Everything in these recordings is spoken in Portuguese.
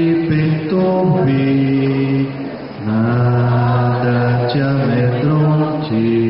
te perturbe, nada te amedronte,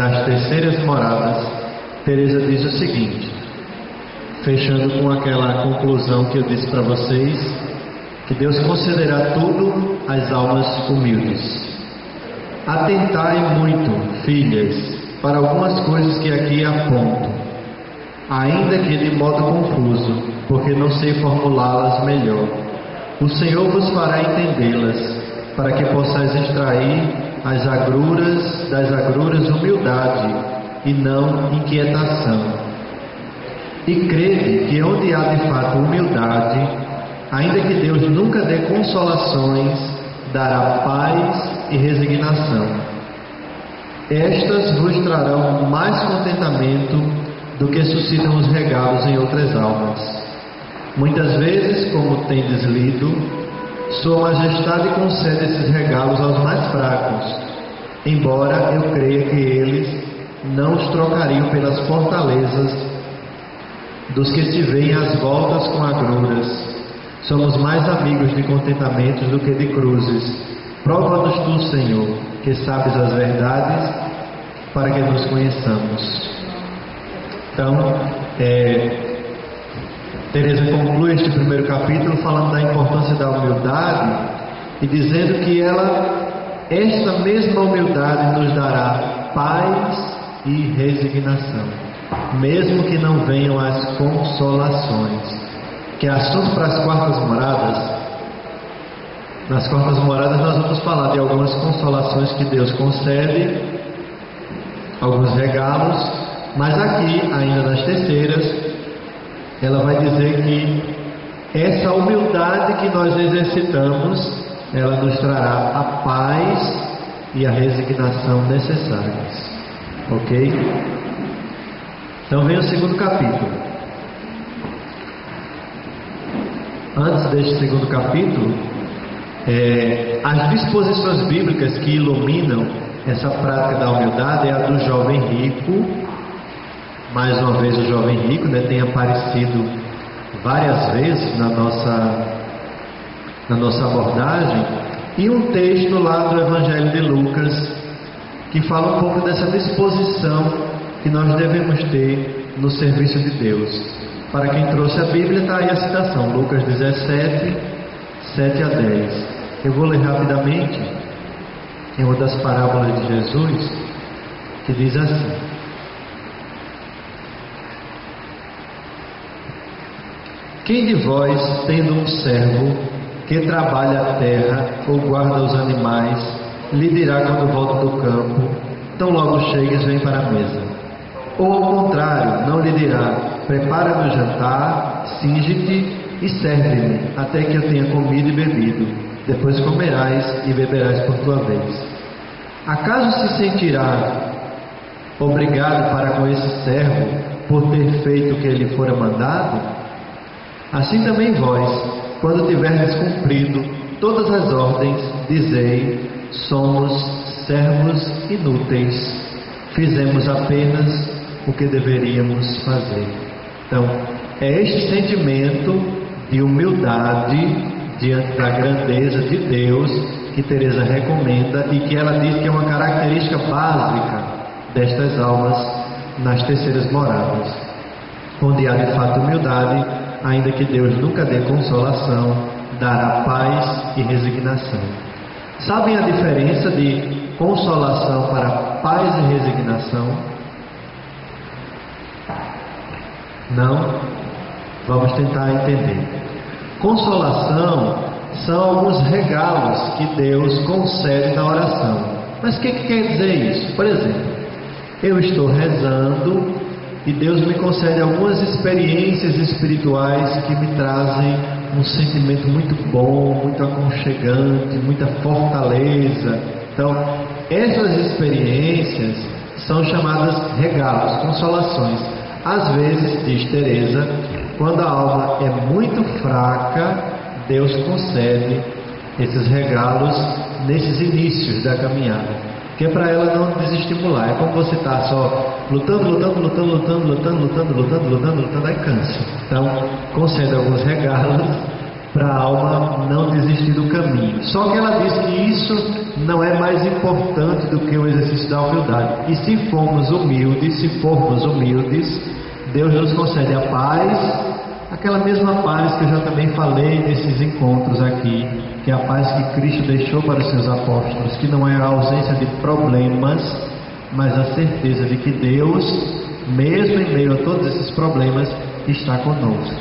das terceiras moradas, Teresa diz o seguinte, fechando com aquela conclusão que eu disse para vocês, que Deus concederá tudo às almas humildes. Atentai muito, filhas, para algumas coisas que aqui aponto, ainda que de modo confuso, porque não sei formulá-las melhor. O Senhor vos fará entendê-las, para que possais extrair as agruras das agruras humildade e não inquietação. E crede que onde há de fato humildade, ainda que Deus nunca dê consolações, dará paz e resignação. Estas vos trarão mais contentamento do que suscitam os regalos em outras almas. Muitas vezes, como tendes lido, Sua Majestade concede esses regalos aos mais fracos, embora eu creia que eles não os trocariam pelas fortalezas dos que se veem às voltas com agruras. Somos mais amigos de contentamentos do que de cruzes. Prova-nos tu, Senhor, que sabes as verdades, para que nos conheçamos. Então, é, Teresa conclui este primeiro capítulo falando da importância da humildade e dizendo que ela, esta mesma humildade, nos dará paz e resignação, mesmo que não venham as consolações. Que é assunto para as quartas moradas. Nas quartas moradas nós vamos falar de algumas consolações que Deus concede, alguns regalos, mas aqui, ainda nas terceiras, ela vai dizer que essa humildade que nós exercitamos, ela nos trará a paz e a resignação necessárias. Ok? Então vem o segundo capítulo. Antes deste segundo capítulo, é, as disposições bíblicas que iluminam essa prática da humildade é a do jovem rico mais uma vez o jovem rico né, tem aparecido várias vezes na nossa, na nossa abordagem, e um texto lá do Evangelho de Lucas que fala um pouco dessa disposição que nós devemos ter no serviço de Deus. Para quem trouxe a Bíblia, está aí a citação, Lucas 17, 7 a 10. Eu vou ler rapidamente em uma das parábolas de Jesus, que diz assim. Quem de vós, tendo um servo que trabalha a terra ou guarda os animais, lhe dirá quando volta do campo, tão logo chegues, vem para a mesa? Ou ao contrário, não lhe dirá, prepara-me o jantar, singe-te e serve-me, até que eu tenha comido e bebido, depois comerás e beberás por tua vez. Acaso se sentirá obrigado para com esse servo por ter feito o que lhe fora mandado? Assim também vós, quando tiverdes cumprido todas as ordens, dizei: somos servos inúteis, fizemos apenas o que deveríamos fazer. Então, é este sentimento de humildade diante da grandeza de Deus que Teresa recomenda e que ela diz que é uma característica básica destas almas nas terceiras moradas, onde há de fato humildade ainda que Deus nunca dê consolação, dará paz e resignação. Sabem a diferença de consolação para paz e resignação? Não? Vamos tentar entender. Consolação são alguns regalos que Deus concede na oração. Mas o que, que quer dizer isso? Por exemplo, eu estou rezando e Deus me concede algumas experiências espirituais que me trazem um sentimento muito bom, muito aconchegante, muita fortaleza. Então, essas experiências são chamadas regalos, consolações. Às vezes, diz Teresa, quando a alma é muito fraca, Deus concede esses regalos nesses inícios da caminhada que é para ela não desestimular. É como você está só lutando, lutando, lutando, lutando, lutando, lutando, lutando, lutando, lutando, aí cansa. Então, concede alguns regalos para a alma não desistir do caminho. Só que ela diz que isso não é mais importante do que o exercício da humildade. E se formos humildes, se formos humildes, Deus nos concede a paz aquela mesma paz que eu já também falei nesses encontros aqui, que é a paz que Cristo deixou para os seus apóstolos, que não é a ausência de problemas, mas a certeza de que Deus, mesmo em meio a todos esses problemas, está conosco.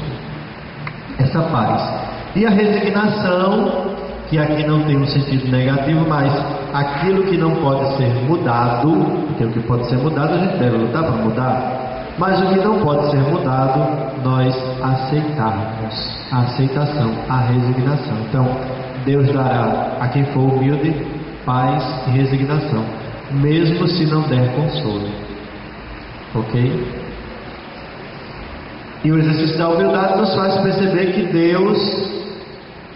Essa paz. E a resignação, que aqui não tem um sentido negativo, mas aquilo que não pode ser mudado, porque o que pode ser mudado a gente deve lutar para mudar, mas o que não pode ser mudado, nós aceitarmos. A aceitação, a resignação. Então, Deus dará a quem for humilde paz e resignação, mesmo se não der consolo. Ok? E o exercício da humildade nos faz perceber que Deus,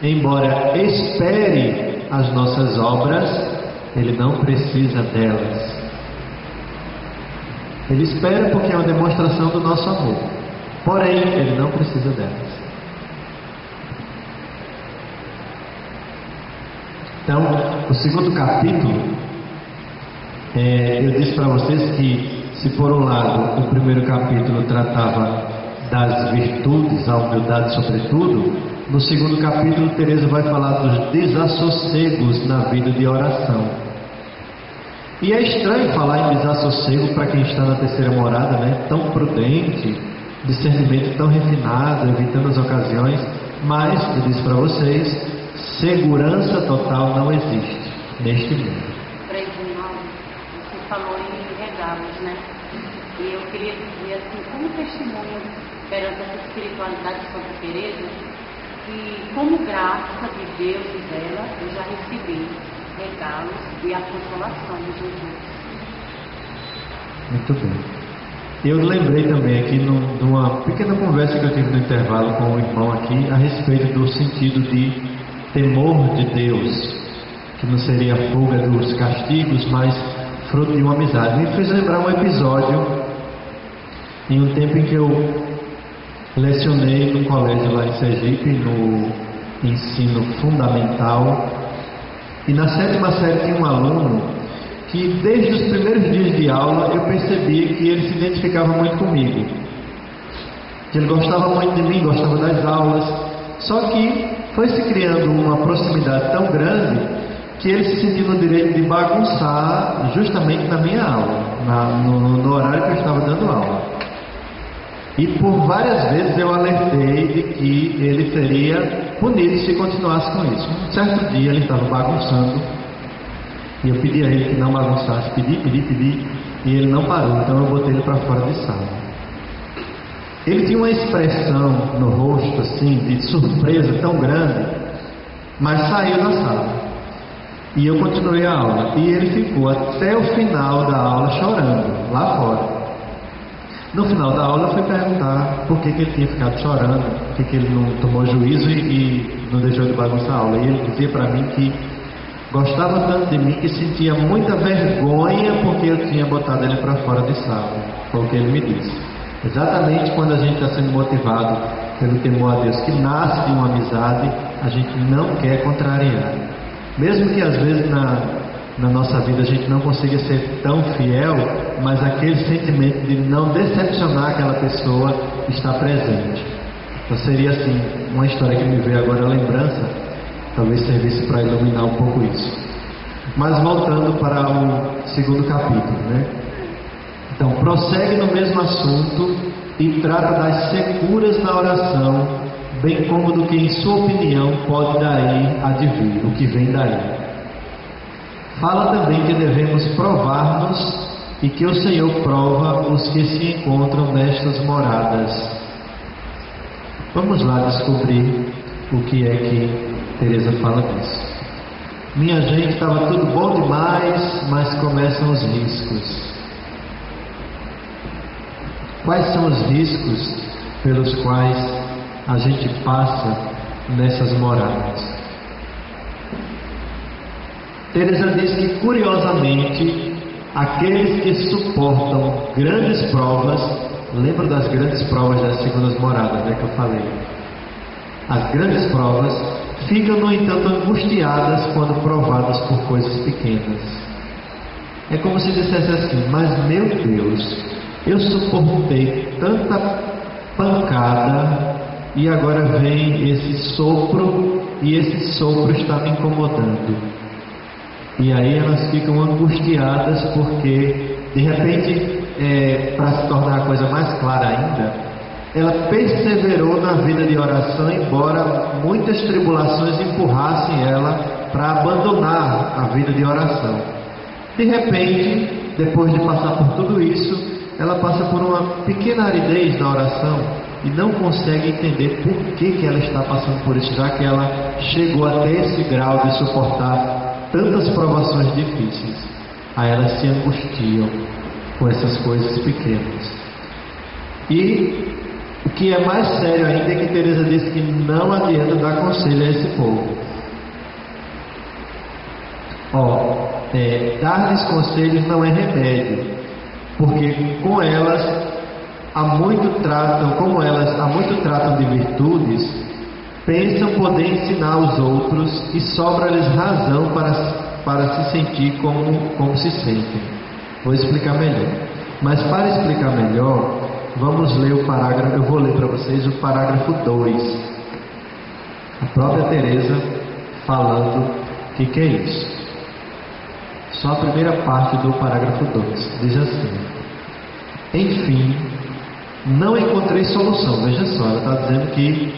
embora espere as nossas obras, Ele não precisa delas. Ele espera porque é uma demonstração do nosso amor. Porém, ele não precisa delas. Então, o segundo capítulo, é, eu disse para vocês que, se por um lado o primeiro capítulo tratava das virtudes, a humildade sobretudo, no segundo capítulo Teresa vai falar dos desassossegos na vida de oração. E é estranho falar em desassossego para quem está na terceira morada, né? Tão prudente, discernimento tão refinado, evitando as ocasiões, mas eu disse para vocês, segurança total não existe neste mundo. você falou em regalos, né? E eu queria dizer assim, como testemunho perante essa espiritualidade de Santa Teresa, que como graça de Deus e dela, eu já recebi regalos e a consolação de Jesus. Muito bem. Eu lembrei também aqui de uma pequena conversa que eu tive no intervalo com o irmão aqui a respeito do sentido de temor de Deus, que não seria fuga dos castigos, mas fruto de uma amizade. Me fez lembrar um episódio em um tempo em que eu lecionei no colégio lá em Sergipe, no ensino fundamental, e na sétima série tinha um aluno que desde os primeiros dias de aula eu percebi que ele se identificava muito comigo. Que ele gostava muito de mim, gostava das aulas. Só que foi se criando uma proximidade tão grande que ele se sentiu no direito de bagunçar justamente na minha aula, na, no, no horário que eu estava dando aula. E por várias vezes eu alertei de que ele seria punido se continuasse com isso. Um certo dia ele estava bagunçando e eu pedi a ele que não bagunçasse, pedi, pedi, pedi, e ele não parou, então eu botei ele para fora de sala. Ele tinha uma expressão no rosto assim de surpresa tão grande, mas saiu da sala. E eu continuei a aula. E ele ficou até o final da aula chorando, lá fora. No final da aula eu fui perguntar por que, que ele tinha ficado chorando, por que, que ele não tomou juízo e, e não deixou de bagunçar a aula. E ele dizia para mim que gostava tanto de mim que sentia muita vergonha porque eu tinha botado ele para fora de sala. Foi o que ele me disse. Exatamente quando a gente está sendo motivado pelo temor a Deus, que nasce de uma amizade, a gente não quer contrariar. Mesmo que às vezes na, na nossa vida a gente não consiga ser tão fiel, mas aquele sentimento de não decepcionar aquela pessoa está presente. Então seria assim, uma história que me veio agora a lembrança, Talvez servisse para iluminar um pouco isso. Mas voltando para o segundo capítulo, né? Então, prossegue no mesmo assunto e trata das securas na oração, bem como do que, em sua opinião, pode daí advir, o que vem daí. Fala também que devemos provar-nos e que o Senhor prova os que se encontram nestas moradas. Vamos lá descobrir o que é que Teresa fala disso. Minha gente, estava tudo bom demais, mas começam os riscos. Quais são os riscos pelos quais a gente passa nessas moradas? Teresa diz que curiosamente aqueles que suportam grandes provas, lembra das grandes provas das segundas moradas, né, que eu falei? As grandes provas ficam, no entanto, angustiadas quando provadas por coisas pequenas. É como se dissesse assim: Mas meu Deus, eu suportei tanta pancada e agora vem esse sopro e esse sopro está me incomodando. E aí elas ficam angustiadas porque, de repente, é, para se tornar a coisa mais clara ainda, ela perseverou na vida de oração, embora muitas tribulações empurrassem ela para abandonar a vida de oração. De repente, depois de passar por tudo isso, ela passa por uma pequena aridez na oração e não consegue entender por que, que ela está passando por isso, já que ela chegou até esse grau de suportar tantas provações difíceis. Aí elas se angustiam com essas coisas pequenas. E o que é mais sério ainda é que Teresa disse que não adianta dar conselho a esse povo. Ó, é, dar-lhes conselhos não é remédio porque com elas há muito tratam, como elas há muito tratam de virtudes, pensam poder ensinar aos outros e sobra-lhes razão para, para se sentir como, como se sentem. Vou explicar melhor. Mas para explicar melhor, vamos ler o parágrafo, eu vou ler para vocês o parágrafo 2. A própria Teresa falando o que, que é isso. Só a primeira parte do parágrafo 2 diz assim: Enfim, não encontrei solução. Veja só, ela está dizendo que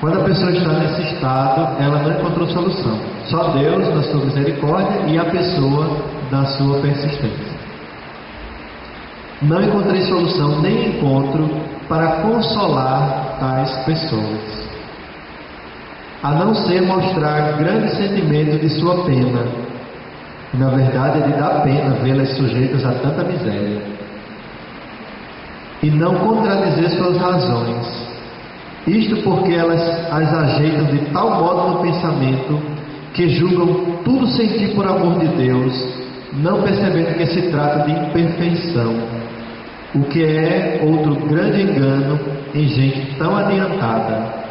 quando a pessoa está nesse estado, ela não encontrou solução. Só Deus, na sua misericórdia, e a pessoa, na sua persistência. Não encontrei solução nem encontro para consolar tais pessoas, a não ser mostrar grande sentimento de sua pena na verdade, é de dar pena vê-las sujeitas a tanta miséria. E não contradizer suas razões. Isto porque elas as ajeitam de tal modo no pensamento que julgam tudo sentir por amor de Deus, não percebendo que se trata de imperfeição, o que é outro grande engano em gente tão adiantada.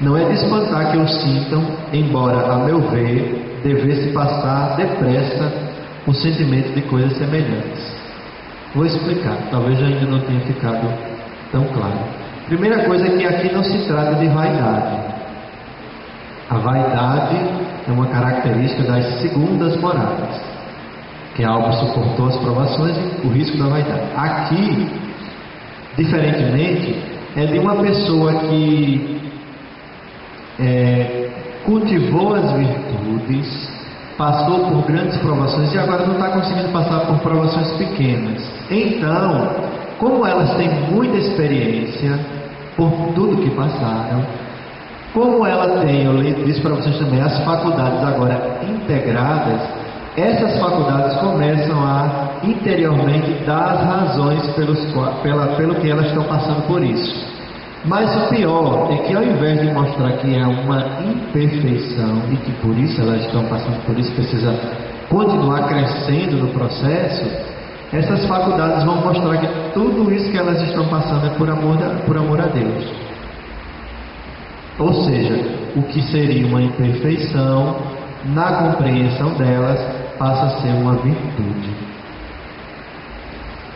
Não é de espantar que o sintam, embora, a meu ver, devesse passar depressa o sentimento de coisas semelhantes. Vou explicar, talvez ainda não tenha ficado tão claro. Primeira coisa é que aqui não se trata de vaidade. A vaidade é uma característica das segundas moradas, que algo suportou as provações e o risco da vaidade. Aqui, diferentemente, é de uma pessoa que é, cultivou as virtudes, passou por grandes provações e agora não está conseguindo passar por provações pequenas. Então, como elas têm muita experiência por tudo que passaram, como ela tem, eu disse para vocês também, as faculdades agora integradas, essas faculdades começam a interiormente dar as razões pelos, pela, pelo que elas estão passando por isso. Mas o pior é que ao invés de mostrar que é uma imperfeição e que por isso elas estão passando por isso, precisa continuar crescendo no processo, essas faculdades vão mostrar que tudo isso que elas estão passando é por amor, por amor a Deus. Ou seja, o que seria uma imperfeição, na compreensão delas, passa a ser uma virtude.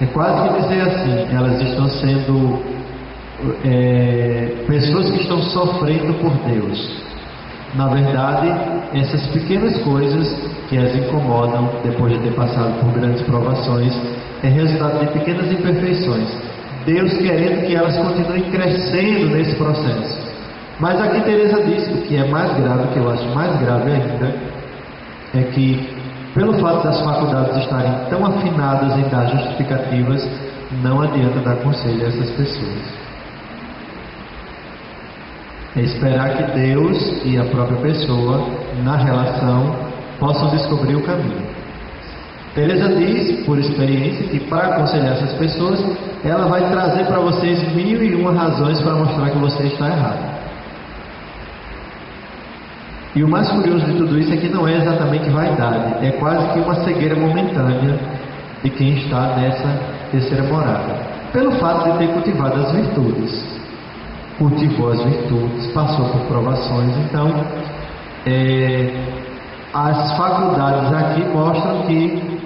É quase que dizer assim, elas estão sendo é, pessoas que estão sofrendo por Deus. Na verdade, essas pequenas coisas que as incomodam depois de ter passado por grandes provações é resultado de pequenas imperfeições. Deus querendo que elas continuem crescendo nesse processo. Mas aqui Teresa diz o que é mais grave, que eu acho mais grave ainda, é que pelo fato das faculdades estarem tão afinadas em dar justificativas, não adianta dar conselho a essas pessoas. É esperar que Deus e a própria pessoa, na relação, possam descobrir o caminho. Teresa diz, por experiência, que para aconselhar essas pessoas, ela vai trazer para vocês mil e uma razões para mostrar que você está errado. E o mais curioso de tudo isso é que não é exatamente vaidade, é quase que uma cegueira momentânea de quem está nessa terceira morada, pelo fato de ter cultivado as virtudes cultivou as virtudes, passou por provações. Então, é, as faculdades aqui mostram que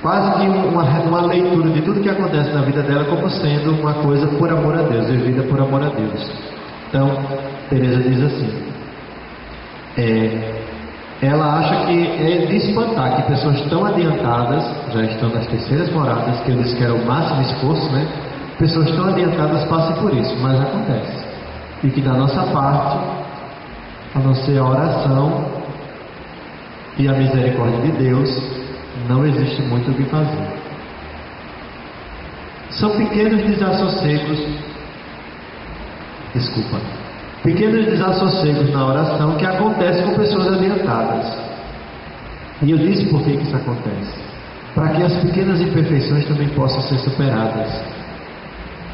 quase que uma, uma leitura de tudo que acontece na vida dela como sendo uma coisa por amor a Deus, vivida por amor a Deus. Então, Teresa diz assim: é, ela acha que é de espantar que pessoas tão adiantadas, já estão nas terceiras moradas, que eu disse que era o máximo esforço, né? Pessoas tão adiantadas passem por isso, mas acontece. E que da nossa parte, a não ser a oração e a misericórdia de Deus, não existe muito o que fazer. São pequenos desassossegos, desculpa, pequenos desassossegos na oração que acontecem com pessoas adiantadas. E eu disse por que isso acontece. Para que as pequenas imperfeições também possam ser superadas.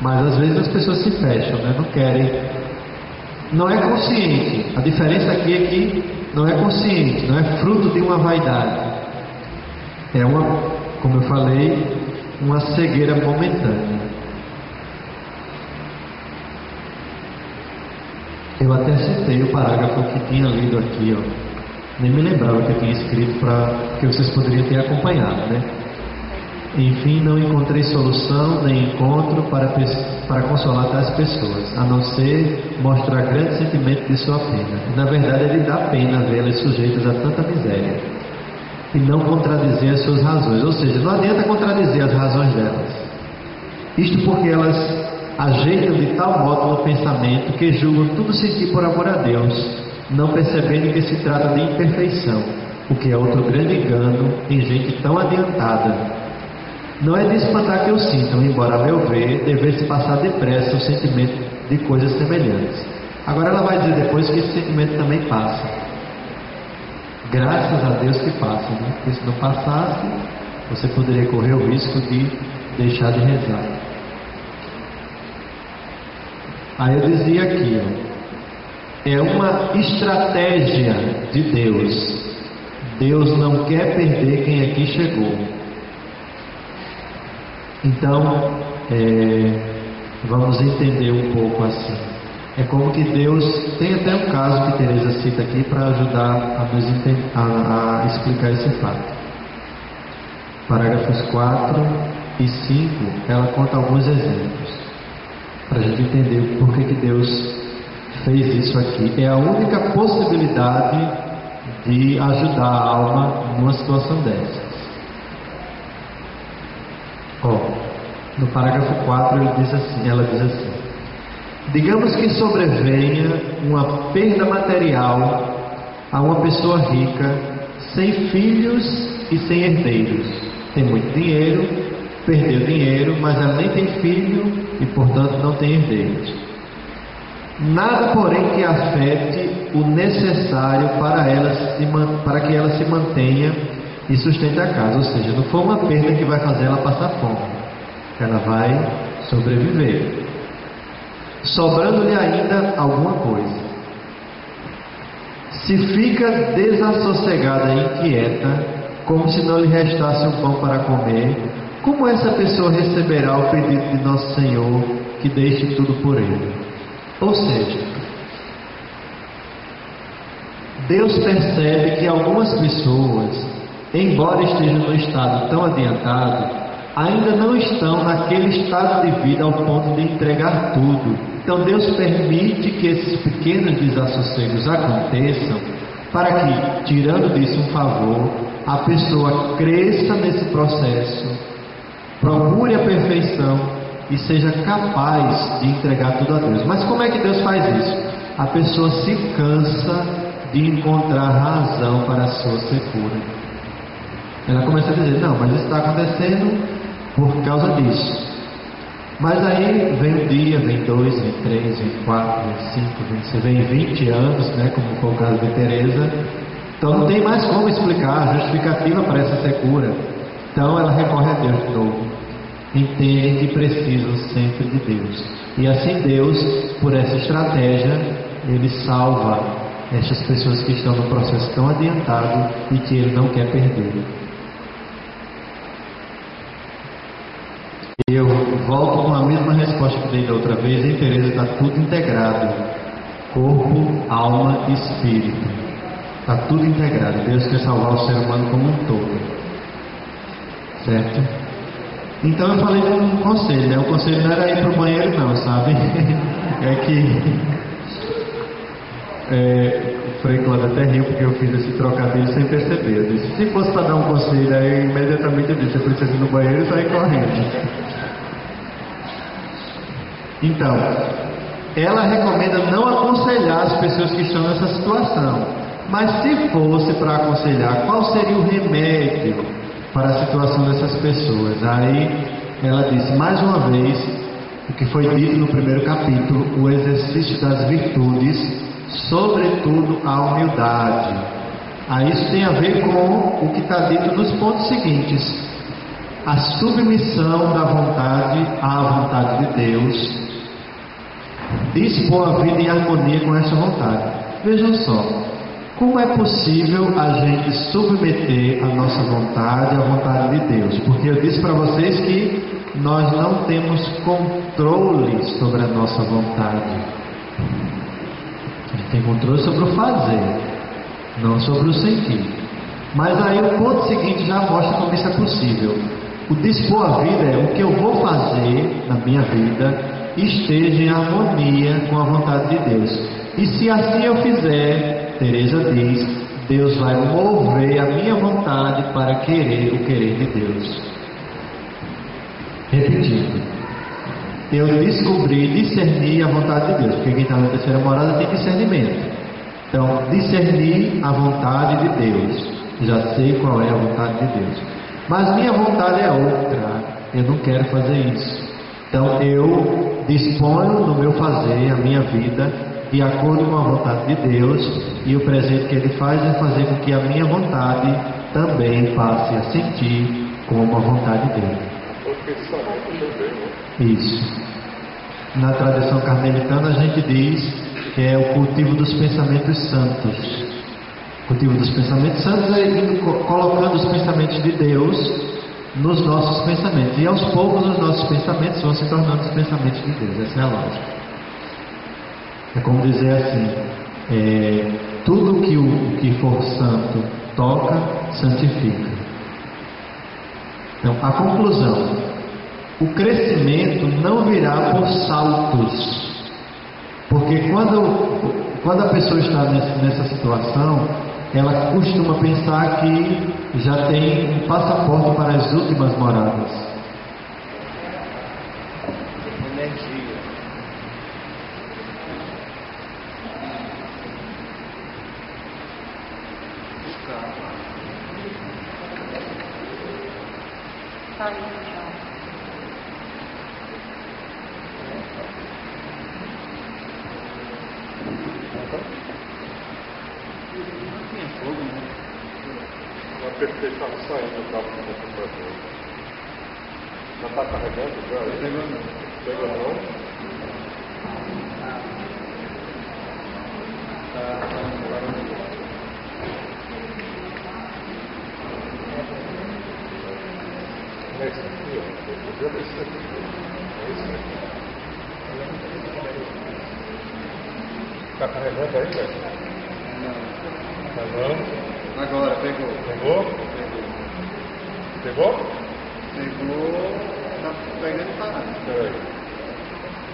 Mas às vezes as pessoas se fecham, né? não querem. Não é consciente. A diferença aqui é que não é consciente, não é fruto de uma vaidade. É uma, como eu falei, uma cegueira momentânea. Eu até citei o parágrafo que tinha lido aqui, ó. Nem me lembrava que eu tinha escrito para que vocês poderiam ter acompanhado, né? Enfim, não encontrei solução nem encontro para, para consolar tais pessoas, a não ser mostrar grande sentimento de sua pena. Na verdade, ele dá pena vê-las sujeitas a tanta miséria e não contradizer as suas razões. Ou seja, não adianta contradizer as razões delas. Isto porque elas ajeitam de tal modo o pensamento que julgam tudo sentir por amor a Deus, não percebendo que se trata de imperfeição, o que é outro grande engano em gente tão adiantada não é de espantar que eu sintam, embora, a meu ver, devesse passar depressa o sentimento de coisas semelhantes. Agora ela vai dizer depois que esse sentimento também passa. Graças a Deus que passa, né? Porque se não passasse, você poderia correr o risco de deixar de rezar. Aí eu dizia aqui, ó, é uma estratégia de Deus. Deus não quer perder quem aqui chegou. Então, é, vamos entender um pouco assim. É como que Deus tem até um caso que Teresa cita aqui para ajudar a nos a, a explicar esse fato. Parágrafos 4 e 5, ela conta alguns exemplos para a gente entender por que, que Deus fez isso aqui. É a única possibilidade de ajudar a alma numa situação dessa. No parágrafo 4 ele diz assim, ela diz assim: Digamos que sobrevenha uma perda material a uma pessoa rica, sem filhos e sem herdeiros. Tem muito dinheiro, perdeu dinheiro, mas ela nem tem filho e, portanto, não tem herdeiros. Nada, porém, que afete o necessário para, ela se, para que ela se mantenha e sustente a casa. Ou seja, não foi uma perda que vai fazer ela passar fome. Ela vai sobreviver. Sobrando-lhe ainda alguma coisa. Se fica desassossegada e inquieta, como se não lhe restasse um pão para comer, como essa pessoa receberá o pedido de Nosso Senhor que deixe tudo por ele? Ou seja, Deus percebe que algumas pessoas embora esteja no estado tão adiantado, ainda não estão naquele estado de vida ao ponto de entregar tudo. Então Deus permite que esses pequenos desassossegos aconteçam para que, tirando disso um favor, a pessoa cresça nesse processo, procure a perfeição e seja capaz de entregar tudo a Deus. Mas como é que Deus faz isso? A pessoa se cansa de encontrar razão para a sua secura. Ela começa a dizer: Não, mas isso está acontecendo por causa disso. Mas aí vem um dia, vem dois, vem três, vem quatro, vem cinco, vem, vem 20 anos, né, como foi o caso de Teresa. Então não tem mais como explicar a justificativa para essa secura. Então ela recorre a Deus de novo. Entende que precisam sempre de Deus. E assim Deus, por essa estratégia, Ele salva estas pessoas que estão no processo tão adiantado e que Ele não quer perder. Eu volto com a mesma resposta que dei da outra vez. Em Tereza está tudo integrado: corpo, alma e espírito. Está tudo integrado. Deus quer salvar o ser humano como um todo. Certo? Então eu falei um conselho, né? O conselho não era ir para o banheiro, não, sabe? é que. É, Frei Cláudio até riu porque eu fiz esse trocadilho sem perceber. Eu disse: se fosse para dar um conselho, aí imediatamente eu disse: eu preciso ir no banheiro e sair correndo. Então, ela recomenda não aconselhar as pessoas que estão nessa situação. Mas se fosse para aconselhar, qual seria o remédio para a situação dessas pessoas? Aí ela diz mais uma vez o que foi dito no primeiro capítulo, o exercício das virtudes, sobretudo a humildade. Aí isso tem a ver com o que está dito nos pontos seguintes: a submissão da vontade à vontade de Deus, dispor a vida em harmonia com essa vontade. Vejam só, como é possível a gente submeter a nossa vontade à vontade de Deus? Porque eu disse para vocês que nós não temos controle sobre a nossa vontade. Tem controle sobre o fazer, não sobre o sentir. Mas aí o ponto seguinte já mostra como isso é possível. O dispor a vida é o que eu vou fazer na minha vida esteja em harmonia com a vontade de Deus. E se assim eu fizer, Teresa diz, Deus vai mover a minha vontade para querer o querer de Deus. Repetindo, eu descobri, discernir a vontade de Deus, porque quem está na terceira morada tem discernimento. Então, discernir a vontade de Deus. Já sei qual é a vontade de Deus. Mas minha vontade é outra. Eu não quero fazer isso. Então eu disponho no meu fazer, a minha vida, de acordo com a vontade de Deus, e o presente que Ele faz é fazer com que a minha vontade também passe a sentir como a vontade dele. Isso. Na tradição carmelitana a gente diz que é o cultivo dos pensamentos santos. O cultivo dos pensamentos santos é colocando os pensamentos de Deus nos nossos pensamentos. E aos poucos os nossos pensamentos vão se tornando os pensamentos de Deus. Essa é a lógica. É como dizer assim: é, tudo que o que for santo toca, santifica. Então, a conclusão: o crescimento não virá por saltos. Porque quando, quando a pessoa está nessa situação, ela costuma pensar que já tem um passaporte para as últimas moradas. Energia. Saindo. perfeito estava saindo do carro do computador. Já está carregando já? Pegou não. Pegou não? Está Nesse aqui, ó. Eu já desci aqui. É esse aqui. Está carregando aí, velho? Não. Tá bom? Agora, pegou. Pegou? Pegou? Pegou? Pegou, tá pegando parado. Peraí.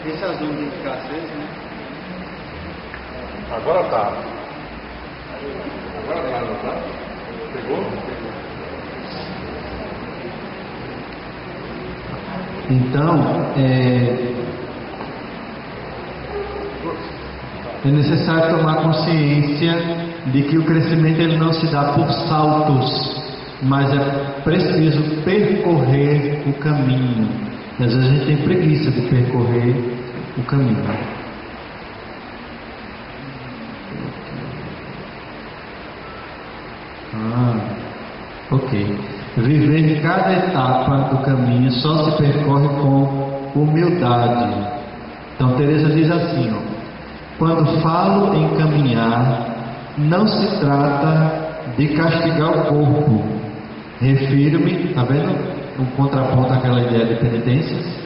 Esse azul de escassez, né? Agora tá. Agora tá, não tá? Pegou? Então, é, é necessário tomar consciência de que o crescimento ele não se dá por saltos, mas é preciso percorrer o caminho. Às vezes a gente tem preguiça de percorrer o caminho. Ah, ok. Viver cada etapa do caminho só se percorre com humildade. Então Teresa diz assim, ó, quando falo em caminhar, não se trata de castigar o corpo. Refiro-me, tá vendo? Um contraponto àquela ideia de penitências.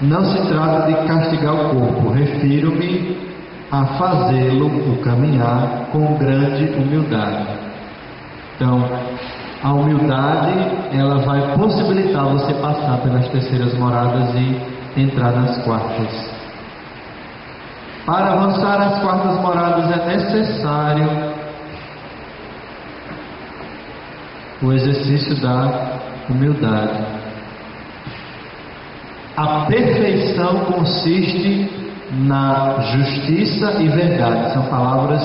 Não se trata de castigar o corpo, refiro-me a fazê-lo, o caminhar, com grande humildade. Então, a humildade, ela vai possibilitar você passar pelas terceiras moradas e entrar nas quartas. Para avançar as quartas moradas é necessário o exercício da humildade. A perfeição consiste na justiça e verdade. São palavras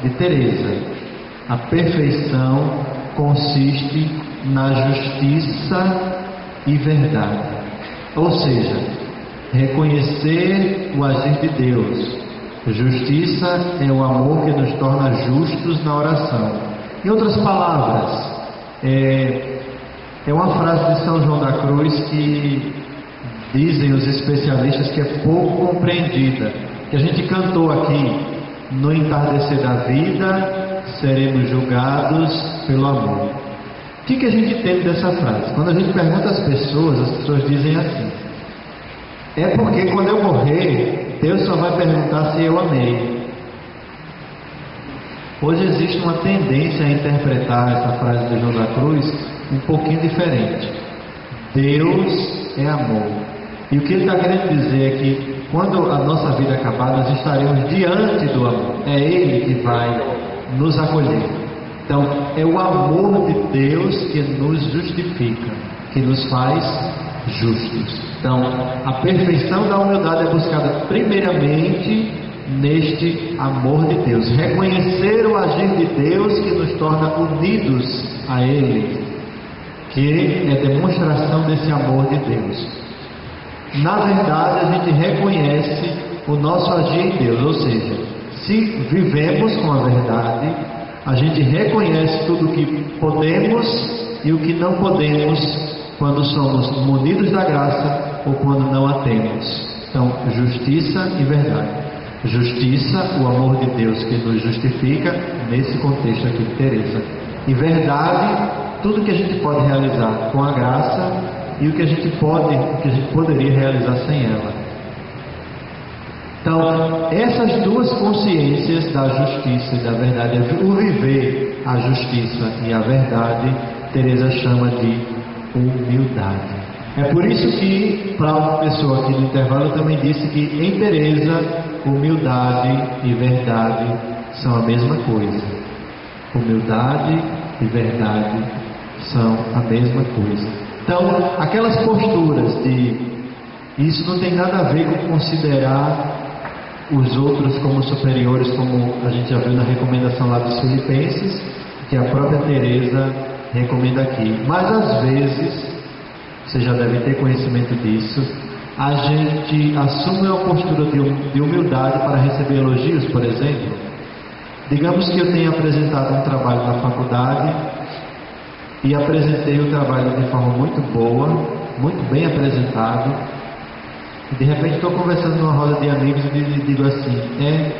de Teresa. A perfeição consiste na justiça e verdade. Ou seja, reconhecer o agir de Deus. Justiça é o amor que nos torna justos na oração. Em outras palavras, é, é uma frase de São João da Cruz que dizem os especialistas que é pouco compreendida, que a gente cantou aqui, no entardecer da vida seremos julgados pelo amor. O que, que a gente entende dessa frase? Quando a gente pergunta às pessoas, as pessoas dizem assim: é porque quando eu morrer, Deus só vai perguntar se eu amei. Hoje existe uma tendência a interpretar essa frase de João da Cruz um pouquinho diferente. Deus é amor. E o que ele está querendo dizer é que quando a nossa vida acabar, nós estaremos diante do amor. É Ele que vai nos acolher. Então, é o amor de Deus que nos justifica, que nos faz justos. Então, a perfeição da humildade é buscada primeiramente neste amor de Deus. Reconhecer o agir de Deus que nos torna unidos a Ele, que é demonstração desse amor de Deus. Na verdade, a gente reconhece o nosso agir em Deus, ou seja, se vivemos com a verdade, a gente reconhece tudo o que podemos e o que não podemos quando somos munidos da graça ou quando não a temos. Então, justiça e verdade. Justiça, o amor de Deus que nos justifica, nesse contexto aqui de Teresa. E verdade, tudo que a gente pode realizar com a graça e o que a gente pode, o que a gente poderia realizar sem ela. Então, essas duas consciências da justiça e da verdade, o viver a justiça e a verdade, Teresa chama de humildade. É por isso que, para uma pessoa aqui no intervalo, eu também disse que em Teresa, humildade e verdade são a mesma coisa. Humildade e verdade são a mesma coisa. Então, aquelas posturas de isso não tem nada a ver com considerar os outros como superiores, como a gente já viu na recomendação lá dos Filipenses, que a própria Teresa recomenda aqui. Mas às vezes você já deve ter conhecimento disso, a gente assume uma postura de humildade para receber elogios, por exemplo. Digamos que eu tenha apresentado um trabalho na faculdade e apresentei o trabalho de forma muito boa, muito bem apresentado. E de repente estou conversando numa roda de amigos e digo assim: é,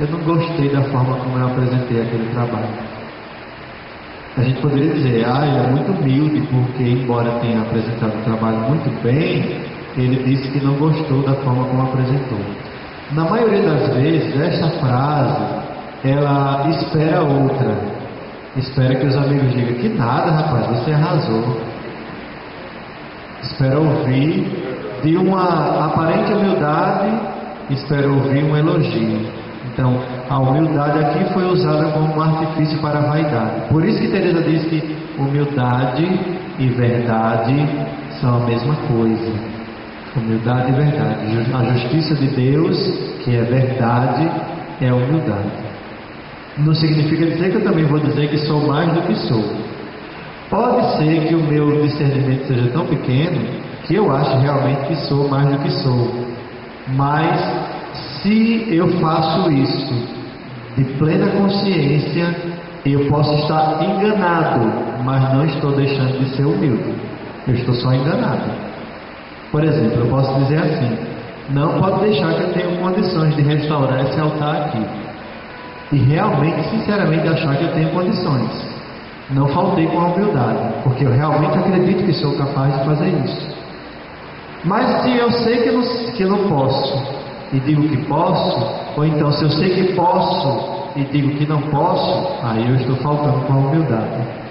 eu não gostei da forma como eu apresentei aquele trabalho. A gente poderia dizer, ah, ele é muito humilde, porque, embora tenha apresentado o trabalho muito bem, ele disse que não gostou da forma como apresentou. Na maioria das vezes, esta frase, ela espera outra. Espera que os amigos digam, que nada, rapaz, você arrasou. espera ouvir de uma aparente humildade, espera ouvir um elogio. Então, a humildade aqui foi usada como um artifício para a vaidade. Por isso que Teresa diz que humildade e verdade são a mesma coisa. Humildade e verdade. A justiça de Deus, que é verdade, é humildade. Não significa dizer que eu também vou dizer que sou mais do que sou. Pode ser que o meu discernimento seja tão pequeno que eu ache realmente que sou mais do que sou. Mas se eu faço isso de plena consciência, eu posso estar enganado, mas não estou deixando de ser humilde. Eu estou só enganado. Por exemplo, eu posso dizer assim: não pode deixar que eu tenha condições de restaurar esse altar aqui. E realmente, sinceramente, achar que eu tenho condições. Não faltei com a humildade, porque eu realmente acredito que sou capaz de fazer isso. Mas se eu sei que não, que não posso e digo que posso, ou então se eu sei que posso e digo que não posso, aí eu estou faltando com a humildade.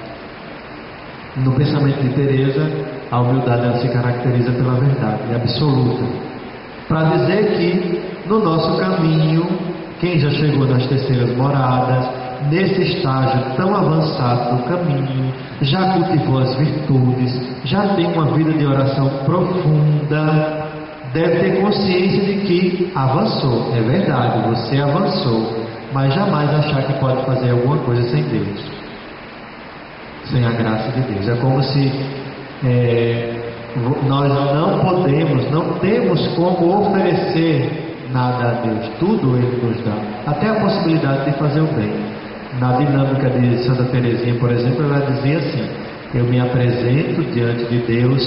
No pensamento de Teresa, a humildade ela se caracteriza pela verdade absoluta. Para dizer que no nosso caminho, quem já chegou nas terceiras moradas, nesse estágio tão avançado do caminho, já cultivou as virtudes, já tem uma vida de oração profunda, deve ter consciência de que avançou. É verdade, você avançou, mas jamais achar que pode fazer alguma coisa sem Deus, sem a graça de Deus. É como se é, nós não podemos, não temos como oferecer nada a Deus, tudo Ele nos dá, até a possibilidade de fazer o bem. Na dinâmica de Santa Teresinha, por exemplo, ela dizia assim: Eu me apresento diante de Deus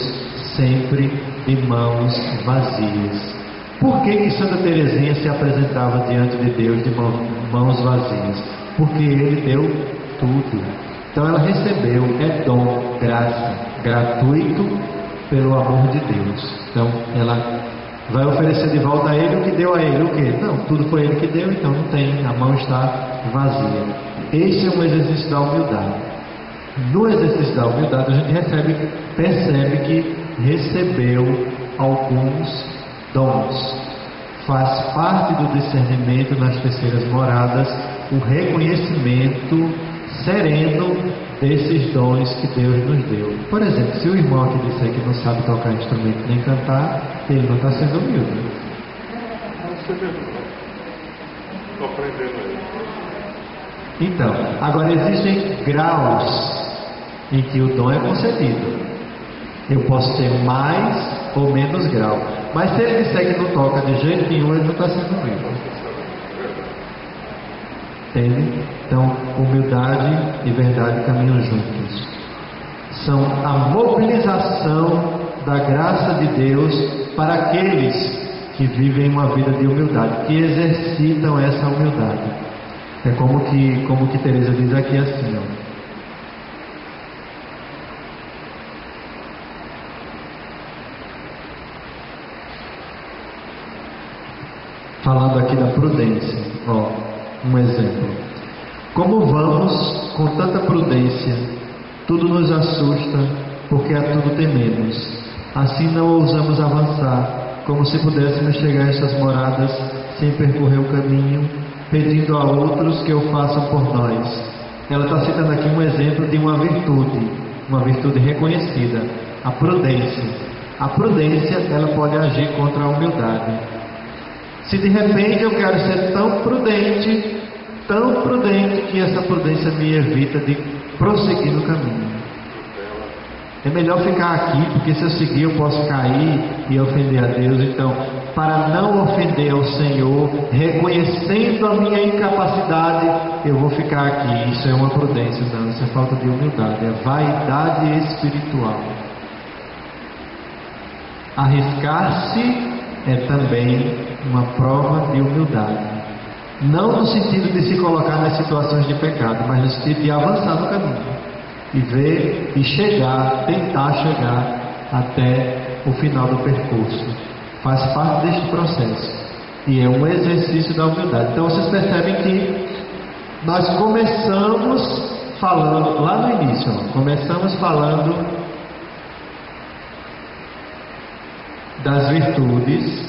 sempre de mãos vazias. Por que, que Santa Teresinha se apresentava diante de Deus de mãos vazias? Porque Ele deu tudo. Então ela recebeu, é dom, graça, gratuito pelo amor de Deus. Então ela vai oferecer de volta a Ele o que deu a Ele. O que? Não, tudo foi Ele que deu, então não tem, a mão está vazia. Este é um exercício da humildade. No exercício da humildade, a gente recebe, percebe que recebeu alguns dons. Faz parte do discernimento nas terceiras moradas o reconhecimento sereno desses dons que Deus nos deu. Por exemplo, se o irmão aqui disser que não sabe tocar instrumento nem cantar, ele não está sendo humilde. Estou aprendendo aí. Então, agora existem graus em que o dom é concedido. Eu posso ter mais ou menos grau. Mas se ele disser que não toca de jeito nenhum, ele não está sendo vivo. Entende? Então, humildade e verdade caminham juntos. São a mobilização da graça de Deus para aqueles que vivem uma vida de humildade, que exercitam essa humildade. É como que, como que Teresa diz aqui assim, ó. Falando aqui da prudência, ó, um exemplo. Como vamos com tanta prudência, tudo nos assusta, porque a tudo tememos. Assim não ousamos avançar, como se pudéssemos chegar a essas moradas sem percorrer o caminho pedindo a outros que o façam por nós. Ela está citando aqui um exemplo de uma virtude, uma virtude reconhecida, a prudência. A prudência, ela pode agir contra a humildade. Se de repente eu quero ser tão prudente, tão prudente que essa prudência me evita de prosseguir no caminho. É melhor ficar aqui, porque se eu seguir eu posso cair e ofender a Deus. Então, para não ofender ao Senhor, reconhecendo a minha incapacidade, eu vou ficar aqui. Isso é uma prudência, não, isso é falta de humildade, é vaidade espiritual. Arriscar-se é também uma prova de humildade. Não no sentido de se colocar nas situações de pecado, mas no sentido de avançar no caminho e ver e chegar, tentar chegar até o final do percurso. Faz parte deste processo e é um exercício da humildade. Então vocês percebem que nós começamos falando lá no início, ó, começamos falando das virtudes,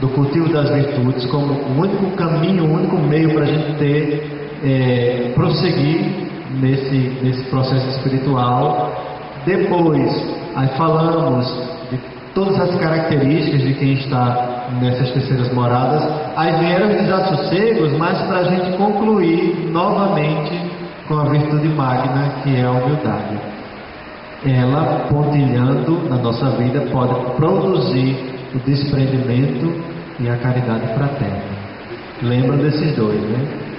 do cultivo das virtudes, como o único caminho, o único meio para a gente ter, é, prosseguir nesse, nesse processo espiritual. Depois, aí falamos de todas as características de quem está nessas terceiras moradas. Aí vieram os desassossegos, mas para a gente concluir novamente com a virtude magna que é a humildade. Ela, pontilhando na nossa vida, pode produzir o desprendimento e a caridade fraterna. Lembra desses dois, né?